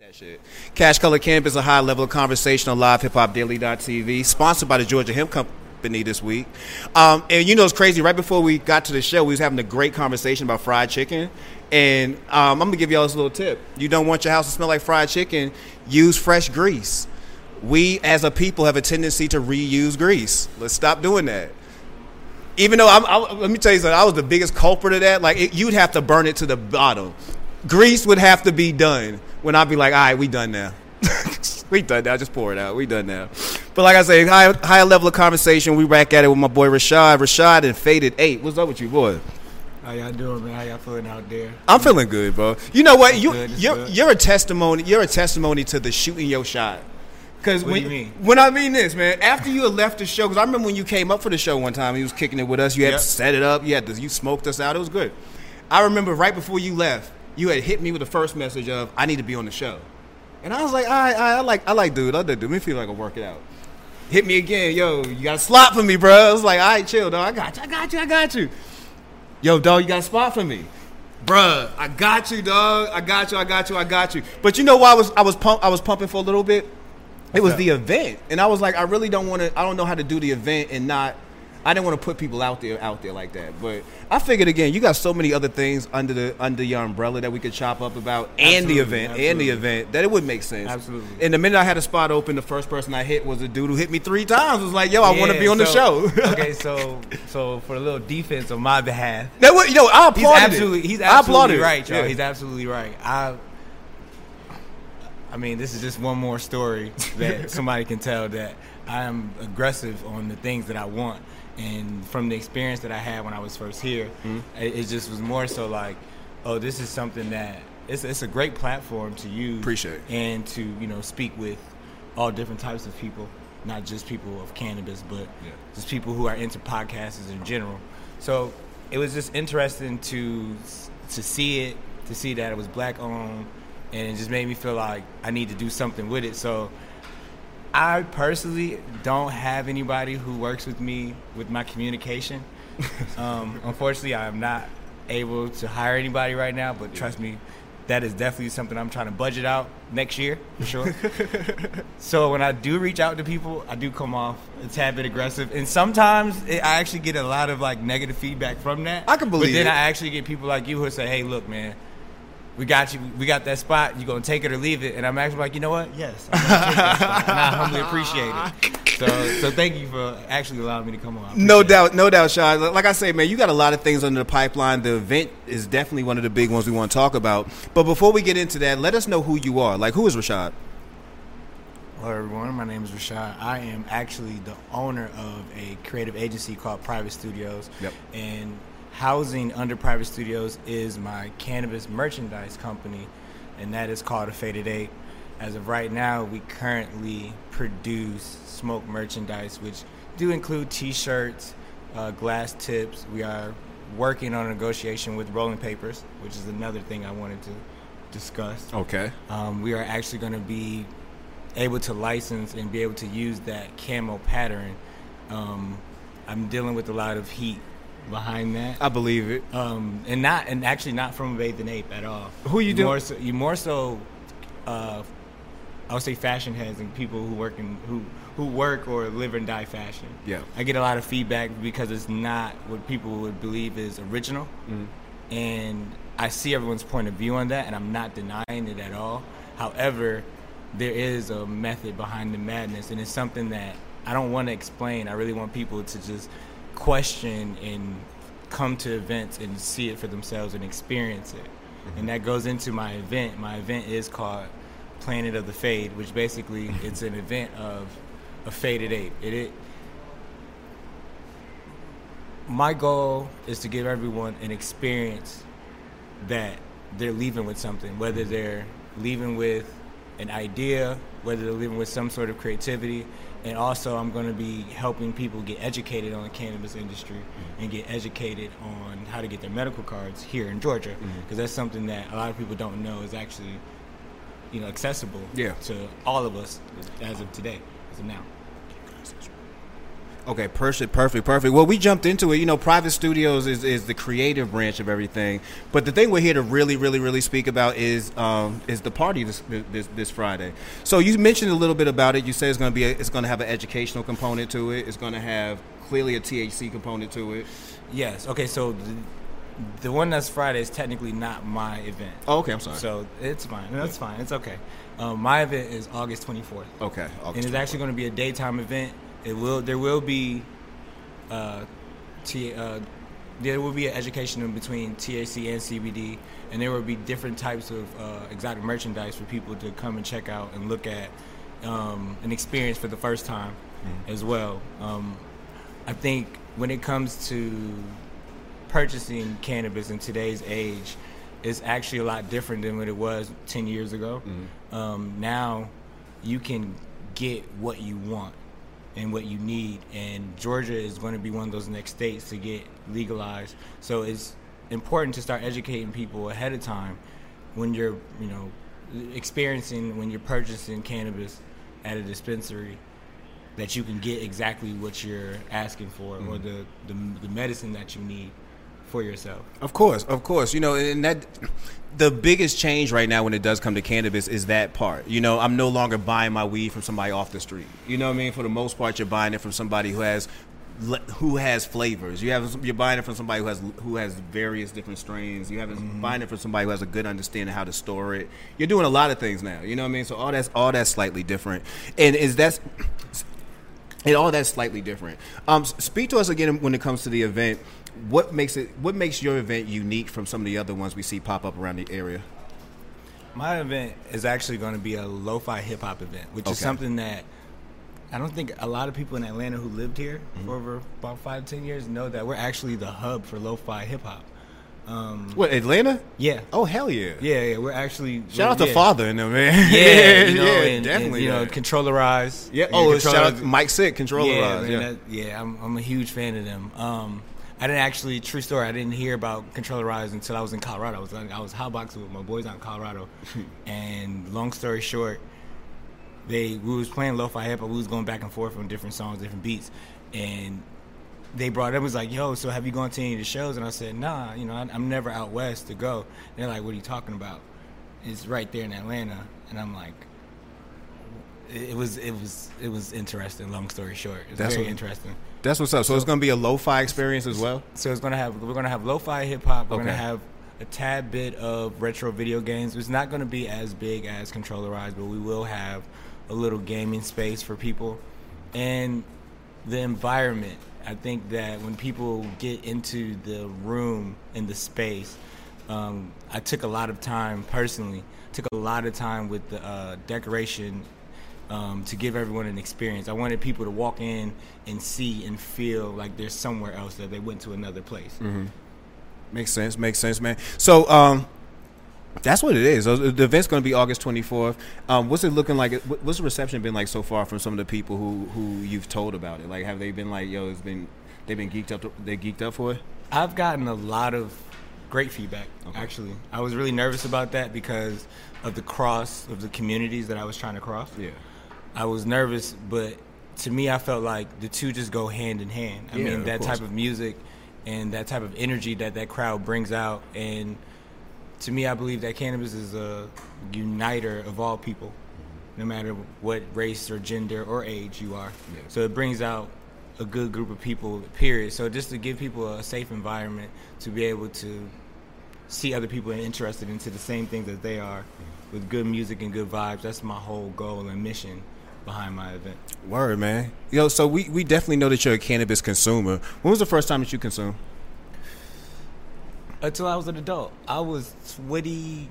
That shit. Cash Color Camp is a high level conversation on livehip-hop-daily.tv, sponsored by the Georgia Hemp Company this week. Um, and you know it's crazy. Right before we got to the show, we was having a great conversation about fried chicken. And um, I'm gonna give y'all this little tip. You don't want your house to smell like fried chicken. Use fresh grease. We as a people have a tendency to reuse grease. Let's stop doing that. Even though I'm, I, let me tell you something, I was the biggest culprit of that. Like it, you'd have to burn it to the bottom. Grease would have to be done when I'd be like, all right, we done now. we done now. Just pour it out. We done now. But like I say, high, higher level of conversation. We back at it with my boy Rashad. Rashad and Faded Ape. What's up with you, boy? How y'all doing, man? How y'all feeling out there? I'm feeling good, bro. You know what? you good, you're, good. you're a testimony. You're a testimony to the shooting your shot. Because What when do you mean? when I mean this, man, after you had left the show, because I remember when you came up for the show one time, you was kicking it with us. You had Yep. set it up. You had to, you smoked us out. It was good. I remember right before you left, you had hit me with the first message of I need to be on the show, and I was like, all right, all right, I like I like dude, I like dude. Me feel like I work it out. Hit me again, yo. You got a slot for me, bro. I was like, all right, chill, dog. I got you. I got you. I got you. Yo, dog, you got a spot for me. Bruh, I got you, dog. I got you. I got you. I got you. But you know why I was I was pump I was pumping for a little bit? It was up? the event. And I was like, I really don't want to I don't know how to do the event and not I didn't want to put people out there out there like that. But I figured again, you got so many other things under the under your umbrella that we could chop up about and the Absolutely, event and the event that it would make sense. Absolutely. And the minute I had a spot open, the first person I hit was a dude who hit me three times. Was like, yo, I want to be on the show. okay, so so for a little defense on my behalf, That what you know, I he's applauded. absolutely he's I applauded absolutely right, y'all. Yeah. He's absolutely right. I I mean, this is just one more story that somebody can tell that I am aggressive on the things that I want. And from the experience that I had when I was first here, Mm-hmm. it, it just was more so like, oh, this is something that it's, it's a great platform to use. Appreciate. And to, you know, speak with all different types of people, not just people of cannabis, but Yeah. just people who are into podcasts in general. So it was just interesting to to see it, to see that it was black owned, and it just made me feel like I need to do something with it. So I personally don't have anybody who works with me with my communication. um, unfortunately, I am not able to hire anybody right now, but trust me, that is definitely something I'm trying to budget out next year for sure. so when I do reach out to people, I do come off a tad bit aggressive, and sometimes it, I actually get a lot of like negative feedback from that. I can believe But then it. I actually get people like you who say, "Hey, look, man." We got you. We got that spot. You gonna take it or leave it? And I'm actually like, you know what? Yes, I'm gonna take that spot. And I humbly appreciate it. So, so thank you for actually allowing me to come on. No appreciate it. doubt, no doubt, Sean. Like I say, man, you got a lot of things under the pipeline. The event is definitely one of the big ones we want to talk about. But before we get into that, let us know who you are. Like, who is Rashad? Hello, everyone. My name is Rashad. I am actually the owner of a creative agency called Private Studios. Yep. And housing under Private Studios is my cannabis merchandise company, and that is called A Faded Ape. As of right now, we currently produce smoke merchandise, which do include T-shirts, uh, glass tips. We are working on a negotiation with Rolling Papers, which is another thing I wanted to discuss. Okay. Um, we are actually going to be able to license and be able to use that camo pattern. Um, I'm dealing with a lot of heat behind that, I believe it. um, and not and actually not from Bathing Ape at all. Who you do- More so, you more so, uh, I would say fashion heads and people who work in who who work or live and die fashion. Yeah. I get a lot of feedback because it's not what people would believe is original and I see everyone's point of view on that, and I'm not denying it at all. However, there is a method behind the madness, and it's something that I don't want to explain. I really want people to just question and come to events and see it for themselves and experience it. Mm-hmm. And that goes into my event. My event is called Planet of the Fade, which basically mm-hmm. it's an event of a faded ape. It, it my goal is to give everyone an experience that they're leaving with something, whether they're leaving with an idea, whether they're living with some sort of creativity. And also, I'm going to be helping people get educated on the cannabis industry and get educated on how to get their medical cards here in Georgia, mm-hmm. because that's something that a lot of people don't know is actually, you know, accessible Yeah. to all of us as of today, as of now. Okay, perfect, perfect, perfect. Well, we jumped into it. You know, private studios is, is the creative branch of everything. But the thing we're here to really, really, really speak about is um, is the party this, this this Friday. So you mentioned a little bit about it. You said it's going to be a, it's going to have an educational component to it. It's going to have clearly a THC component to it. Yes. Okay. So the, the one that's Friday is technically not my event. Oh, okay. I'm sorry. So it's fine. It's fine. It's okay. Um, my event is August 24th. Okay. and August it's actually going to be a daytime event. It will there will be uh, T, uh, there will be an education in between THC and CBD, and there will be different types of uh, exotic merchandise for people to come and check out and look at um, and experience for the first time as well. Um, I think when it comes to purchasing cannabis in today's age, it's actually a lot different than what it was 10 years ago. Um, now you can get what you want and what you need, and Georgia is going to be one of those next states to get legalized. So it's important to start educating people ahead of time when you're, you know, experiencing when you're purchasing cannabis at a dispensary that you can get exactly what you're asking for or mm-hmm. the, the the medicine that you need for yourself. Of course, of course. You know, and that the biggest change right now when it does come to cannabis is that part. You know, I'm no longer buying my weed from somebody off the street. You know what I mean? For the most part, you're buying it from somebody who has who has flavors. You have you're buying it from somebody who has who has various different strains. You have mm-hmm. buying it from somebody who has a good understanding how to store it. You're doing a lot of things now. You know what I mean? So all that's all that's slightly different. And is that's and all that's slightly different. Um, speak to us again when it comes to the event. What makes it? What makes your event unique from some of the other ones we see pop up around the area? My event is actually going to be a lo-fi hip hop event, which is something that I don't think a lot of people in Atlanta who lived here Mm-hmm. for over about five ten years know that we're actually the hub for lo-fi hip hop. Um, What Atlanta? yeah, Oh hell yeah! yeah, yeah. We're actually Shout out yeah. to Father and them man. Yeah, you know, yeah, and, definitely. And, you know, yeah. controllerize. yeah. Oh, shout out Mike Sick, Controller. yeah, yeah. that- yeah, I'm, I'm a huge fan of them. Um, I didn't actually, true story, I didn't hear about Controller Rise until I was in Colorado. I was I was hotboxing with my boys out in Colorado, and long story short, they we was playing lo-fi hip hop. We was going back and forth on different songs, different beats, and they brought up was like, "Yo, so have you gone to any of the shows?" And I said, "Nah, you know, I, I'm never out west to go." And they're like, "What are you talking about?" It's right there in Atlanta, and I'm like, it it was it was it was interesting. Long story short, it's very what- interesting. That's what's up. So, it's going to be a lo-fi experience as well. So it's gonna have we're gonna have lo-fi hip hop. We're Okay. gonna have a tad bit of retro video games. It's not gonna be as big as Controllerized, but we will have a little gaming space for people, and the environment. I think that when people get into the room and the space, um, I took a lot of time personally. Took a lot of time with the uh, decoration um, to give everyone an experience. I wanted people to walk in and see and feel like they're somewhere else that they went to another place. Makes sense. Makes sense, man. So, um, that's what it is. The event's going to be August 24th. Um, what's it looking like? What's the reception been like so far from some of the people who who you've told about it? Like, have they been like, yo, it's been they've been geeked up? They geeked up for it? I've gotten a lot of great feedback. Okay. Actually, I was really nervous about that because of the cross of the communities that I was trying to cross. Yeah. I was nervous, but to me, I felt like the two just go hand in hand. I Yeah, mean, that course. type of music and that type of energy that that crowd brings out, and to me, I believe that cannabis is a uniter of all people, no matter what race or gender or age you are. Yeah. So it brings out a good group of people. Period. So just to give people a safe environment to be able to see other people interested into the same things that they are, with good music and good vibes. That's my whole goal and mission behind my event. Word, man. Yo, so we, we definitely know that you're a cannabis consumer. When was the first time that you consumed? Until I was an adult, I was twenty.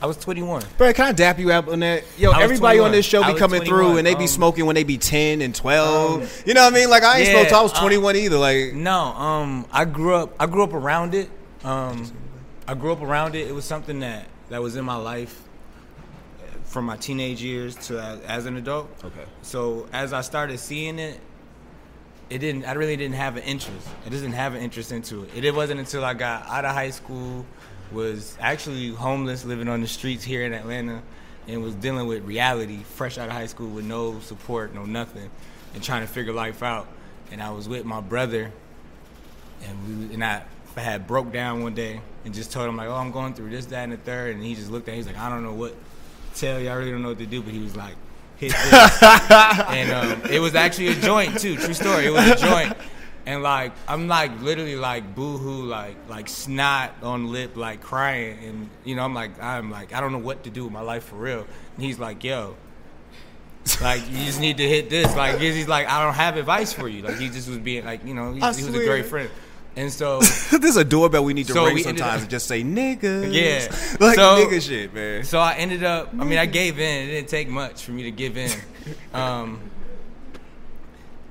I was twenty-one. Bro, can I dap you up on that? Yo, everybody on this show be coming through and they be Um, smoking when they be 10 and 12. um, you know what I mean? Like, I ain't yeah, smoked till I was uh, 21 either. Like, No, um, I grew up. I grew up around it. Um, I grew up around it. It was something that that was in my life from my teenage years to as, as an adult. Okay. So as I started seeing it, it didn't. I really didn't have an interest. I just didn't have an interest into it. It wasn't until I got out of high school, was actually homeless, living on the streets here in Atlanta, and was dealing with reality, fresh out of high school with no support, no nothing, and trying to figure life out. and I was with my brother, and we and I, I had broke down one day and just told him like, oh, I'm going through this, that, and the third, and he just looked at, me, he's like, I don't know what tell you, I really don't know what to do, but he was like, hit this, and um, it was actually a joint too, true story, it was a joint. And like I'm like literally like boohoo like like snot on lip like crying and you know I'm like I'm like I don't know what to do with my life for real and he's like yo like you just need to hit this. Like he's like, I don't have advice for you. Like he just was being like, you know, he, he was a great friend. And so there's a doorbell we need to So ring sometimes up- and just say niggas. Yeah. like So- nigga shit, man. so I ended up. I mean, I gave in. It didn't take much for me to give in. Um,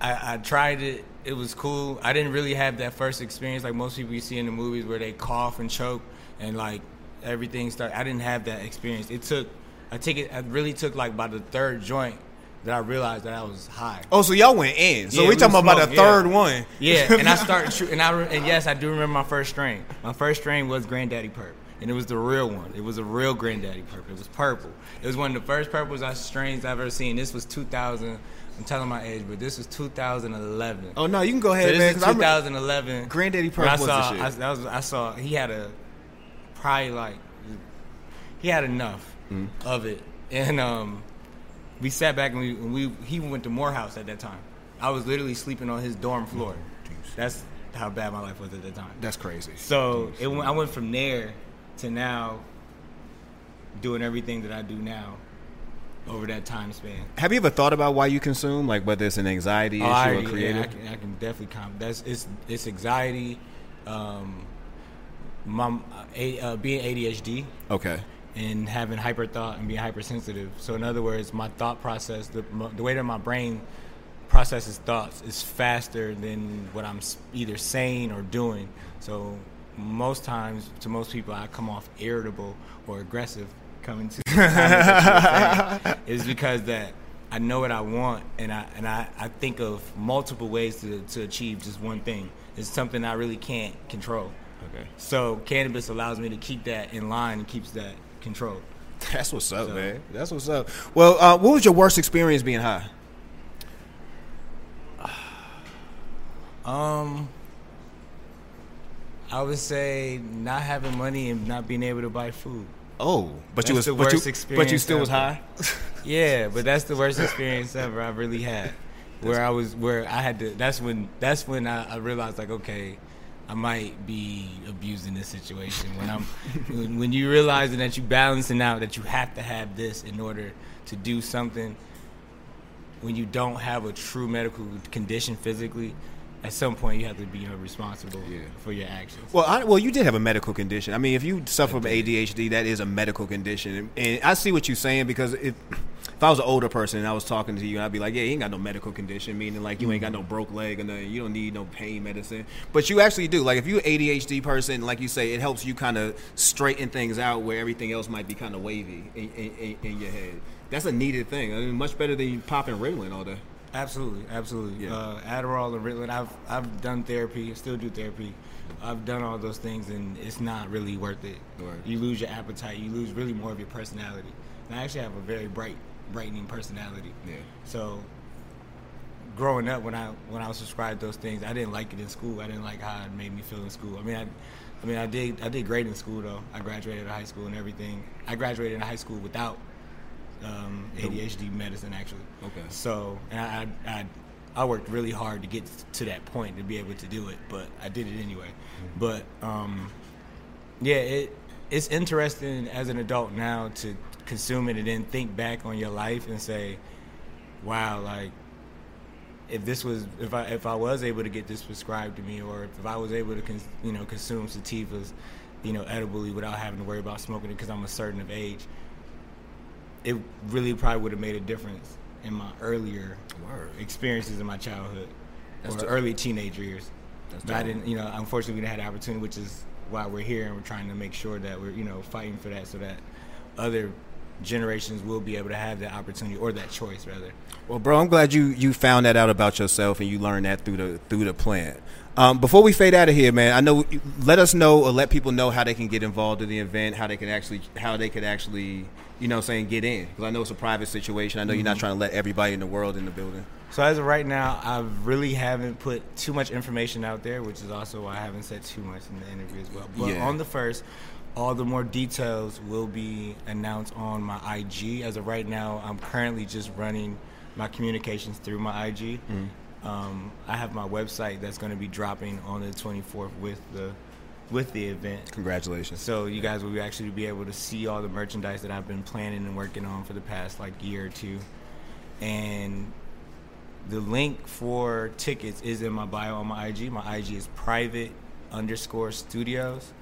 I, I tried it. It was cool. I didn't really have that first experience like most people you see in the movies where they cough and choke and like everything start. I didn't have that experience. It took. I take it. I really took like by the third joint that I realized that I was high. Oh, so y'all went in. So Yeah, we we talking about the smoked, yeah. third one. Yeah, and I started, tr- and I re- and yes, I do remember my first strain. My first strain was Granddaddy Purp, and it was the real one. It was a real Granddaddy Purp. It was purple. It was one of the first purples I strains I've ever seen. This was 2000. I'm telling my age, but this was 2011. Oh no, you can go so ahead, this man. is 'cause I remember- 2011. Granddaddy Purp I was the saw, shit. I, that was, I saw he had a probably like he had enough Mm-hmm. of it, and um, we sat back and we, and we he went to Morehouse at that time. I was literally sleeping on his dorm floor. That's how bad my life was at that time. That's crazy. So it went, I went from there to now doing everything that I do now over that time span. Have you ever thought about why you consume, like whether it's an anxiety issue Oh, I, or yeah, creative? I, can, I can definitely comment. That's it's it's anxiety, um, my a, uh, being ADHD okay. And having hyper thought and being hypersensitive. So in other words, my thought process, the, the way that my brain processes thoughts is faster than what I'm either saying or doing. So most times, to most people, I come off irritable or aggressive coming to the comments that you're saying, is because that I know what I want and I and I, I think of multiple ways to, to achieve just one thing. It's something I really can't control. Okay. So cannabis allows me to keep that in line and keeps that controlled. That's what's up, So- man. That's what's up. Well, uh, what was your worst experience being high? Um, I would say not having money and not being able to buy food. Oh, but you was That's the but you, worst but you experience still was high. Yeah, but that's the worst experience ever I've really had. Where I was, where I had to. That's when. That's when I, I realized, like, okay, I might be abusing this situation. When I'm, when, when you realizing that you balancing out that you have to have this in order to do something. When you don't have a true medical condition physically, at some point you have to be uh, responsible Yeah. for your actions. Well, I, well, you did have a medical condition. I mean, if you suffer from ADHD, that is a medical condition, and, and I see what you're saying because if if I was an older person and I was talking to you, I'd be like, "Yeah, you ain't got no medical condition," meaning like you ain't got no broke leg or nothing. You don't need no pain medicine, but you actually do. Like if you're an ADHD person, like you say, it helps you kind of straighten things out where everything else might be kind of wavy in, in, in, in your head. That's a needed thing. I mean, much better than popping Ritalin all day. Absolutely, absolutely. Yeah. Uh, Adderall and Ritalin. I've I've done therapy. Still do therapy. I've done all those things, and it's not really worth it. Right. You lose your appetite. You lose really more of your personality. And I actually have a very bright, brightening personality. Yeah. So, growing up, when I when I was prescribed those things, I didn't like it in school. I didn't like how it made me feel in school. I mean, I, I mean, I did I did great in school though. I graduated high school and everything. I graduated in high school without um, ADHD medicine actually. Okay. So, and I, I, I, I worked really hard to get to that point to be able to do it, but I did it anyway. But um, yeah, it it's interesting as an adult now to consume it and then think back on your life and say, wow, like if this was if I if I was able to get this prescribed to me or if I was able to cons, you know consume sativas, you know, edibly without having to worry about smoking it because I'm a certain of age, it really probably would have made a difference in my earlier Word. experiences in my childhood That's or dope. early teenager years. That's but I didn't, you know, unfortunately we didn't have the opportunity, which is why we're here and we're trying to make sure that we're, you know, fighting for that so that other generations will be able to have that opportunity or that choice rather. Well, bro, I'm glad you you found that out about yourself and you learned that through the through the plant. Um, before we fade out of here, man, I know. Let us know or let people know how they can get involved in the event, how they can actually how they could actually, you know, saying get in because I know it's a private situation. I know you're not trying to let everybody in the world in the building. So as of right now, I really haven't put too much information out there, which is also why I haven't said too much in the interview as well. But Yeah. on the first, all the more details will be announced on my IG. As of right now, I'm currently just running my communications through my IG. Um, I have my website that's going to be dropping on the 24th with the with the event. Congratulations. So you guys will actually be able to see all the merchandise that I've been planning and working on for the past like year or two. And the link for tickets is in my bio on my IG. My IG is private underscore studios.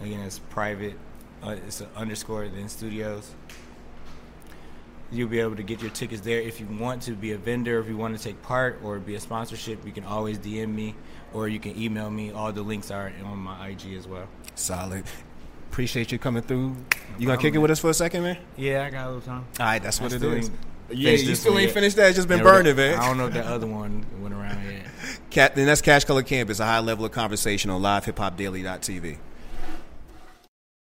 Again, it's private. Uh, it's an underscore then studios. You'll be able to get your tickets there. If you want to be a vendor, if you want to take part or be a sponsorship, you can always DM me or you can email me. All the links are on my IG as well. Solid. Appreciate you coming through. You gonna problem, kick it with us for a second, man? Yeah, I got a little time. All right, that's what it still is. Yeah, you still ain't yet. finished that. It's just been Yeah, burning, man. I don't know if that other one went around yet. Cat, and that's Cash Color Camp. It's a high level of conversation on livehipHopdaily.tv.